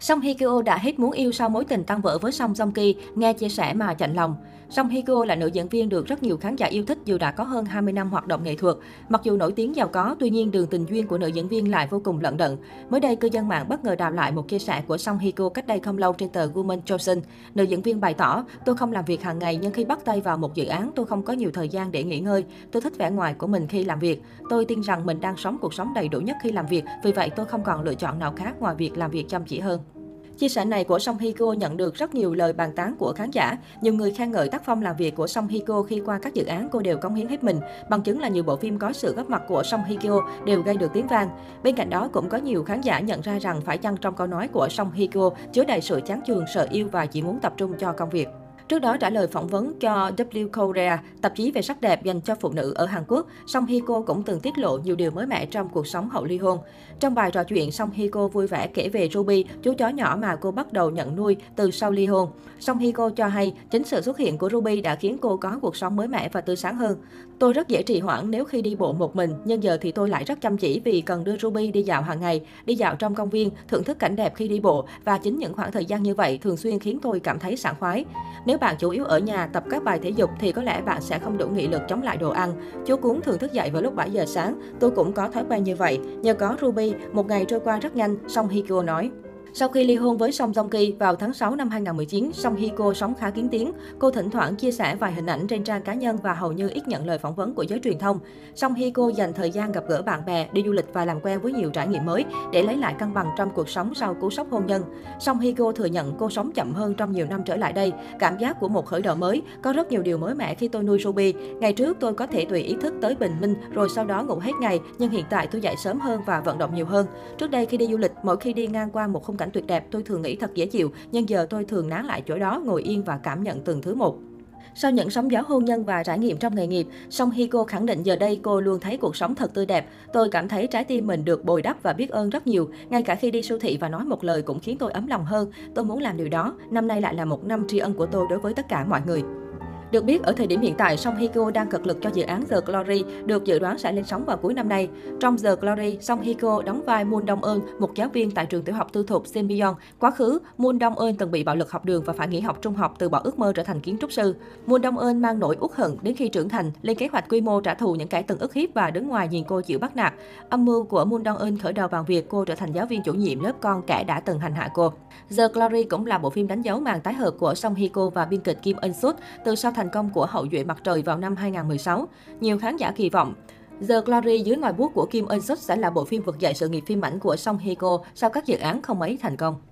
Song Hye Kyo đã hết muốn yêu sau mối tình tan vỡ với Song Joong Ki, nghe chia sẻ mà chạnh lòng. Song Hye Kyo là nữ diễn viên được rất nhiều khán giả yêu thích dù đã có hơn 20 năm hoạt động nghệ thuật. Mặc dù nổi tiếng giàu có, tuy nhiên đường tình duyên của nữ diễn viên lại vô cùng lận đận. Mới đây, cư dân mạng bất ngờ đào lại một chia sẻ của Song Hye Kyo cách đây không lâu trên tờ Woman Chosen. Nữ diễn viên bày tỏ, tôi không làm việc hàng ngày nhưng khi bắt tay vào một dự án, tôi không có nhiều thời gian để nghỉ ngơi. Tôi thích vẻ ngoài của mình khi làm việc. Tôi tin rằng mình đang sống cuộc sống đầy đủ nhất khi làm việc, vì vậy tôi không còn lựa chọn nào khác ngoài việc làm việc chăm chỉ hơn. Chia sẻ này của Song Hye Kyo nhận được rất nhiều lời bàn tán của khán giả. Nhiều người khen ngợi tác phong làm việc của Song Hye Kyo khi qua các dự án cô đều cống hiến hết mình. Bằng chứng là nhiều bộ phim có sự góp mặt của Song Hye Kyo đều gây được tiếng vang. Bên cạnh đó cũng có nhiều khán giả nhận ra rằng phải chăng trong câu nói của Song Hye Kyo chứa đầy sự chán chường, sợ yêu và chỉ muốn tập trung cho công việc. Trước đó trả lời phỏng vấn cho W Korea, tạp chí về sắc đẹp dành cho phụ nữ ở Hàn Quốc, Song Hye Kyo cũng từng tiết lộ nhiều điều mới mẻ trong cuộc sống hậu ly hôn. Trong bài trò chuyện, Song Hye Kyo vui vẻ kể về Ruby, chú chó nhỏ mà cô bắt đầu nhận nuôi từ sau ly hôn. Song Hye Kyo cho hay, chính sự xuất hiện của Ruby đã khiến cô có cuộc sống mới mẻ và tươi sáng hơn. Tôi rất dễ trì hoãn nếu khi đi bộ một mình, nhưng giờ thì tôi lại rất chăm chỉ vì cần đưa Ruby đi dạo hàng ngày, đi dạo trong công viên, thưởng thức cảnh đẹp khi đi bộ và chính những khoảng thời gian như vậy thường xuyên khiến tôi cảm thấy sảng khoái. Nếu bạn chủ yếu ở nhà tập các bài thể dục thì có lẽ bạn sẽ không đủ nghị lực chống lại đồ ăn. Chú Cuốn thường thức dậy vào lúc 7 giờ sáng. Tôi cũng có thói quen như vậy. Nhờ có Ruby, một ngày trôi qua rất nhanh, Song Hikyo nói. Sau khi ly hôn với Song Joong Ki vào tháng 6 năm 2019, Song Hye Kyo sống khá kiến tiếng. Cô thỉnh thoảng chia sẻ vài hình ảnh trên trang cá nhân và hầu như ít nhận lời phỏng vấn của giới truyền thông. Song Hye Kyo dành thời gian gặp gỡ bạn bè, đi du lịch và làm quen với nhiều trải nghiệm mới để lấy lại cân bằng trong cuộc sống sau cú sốc hôn nhân. Song Hye Kyo thừa nhận cô sống chậm hơn trong nhiều năm trở lại đây. Cảm giác của một khởi đầu mới, có rất nhiều điều mới mẻ khi tôi nuôi Ruby. Ngày trước tôi có thể tùy ý thức tới bình minh rồi sau đó ngủ hết ngày, nhưng hiện tại tôi dậy sớm hơn và vận động nhiều hơn. Trước đây khi đi du lịch, mỗi khi đi ngang qua một không cảnh tuyệt đẹp, tôi thường nghĩ thật dễ chịu, nhưng giờ tôi thường nán lại chỗ đó, ngồi yên và cảm nhận từng thứ một. Sau những sóng gió hôn nhân và trải nghiệm trong nghề nghiệp, Song Hye cô khẳng định giờ đây cô luôn thấy cuộc sống thật tươi đẹp. Tôi cảm thấy trái tim mình được bồi đắp và biết ơn rất nhiều. Ngay cả khi đi siêu thị và nói một lời cũng khiến tôi ấm lòng hơn. Tôi muốn làm điều đó. Năm nay lại là một năm tri ân của tôi đối với tất cả mọi người. Được biết, ở thời điểm hiện tại, Song Hye Kyo đang cực lực cho dự án The Glory, được dự đoán sẽ lên sóng vào cuối năm nay. Trong The Glory, Song Hye Kyo đóng vai Moon Dong Eun, một giáo viên tại trường tiểu học tư thục Sembyeong. Quá khứ, Moon Dong Eun từng bị bạo lực học đường và phải nghỉ học trung học từ bỏ ước mơ trở thành kiến trúc sư. Moon Dong Eun mang nỗi uất hận đến khi trưởng thành, lên kế hoạch quy mô trả thù những kẻ từng ức hiếp và đứng ngoài nhìn cô chịu bắt nạt. Âm mưu của Moon Dong Eun khởi đầu bằng việc cô trở thành giáo viên chủ nhiệm lớp con kẻ đã từng hành hạ cô. The Glory cũng là bộ phim đánh dấu màn tái hợp của Song Hye Kyo và biên kịch Kim Eun Suk từ sau thành công của Hậu duệ mặt trời vào năm 2016. Nhiều khán giả kỳ vọng The Glory dưới ngòi bút của Kim Eun Suk sẽ là bộ phim vực dậy sự nghiệp phim ảnh của Song Hye Kyo sau các dự án không mấy thành công.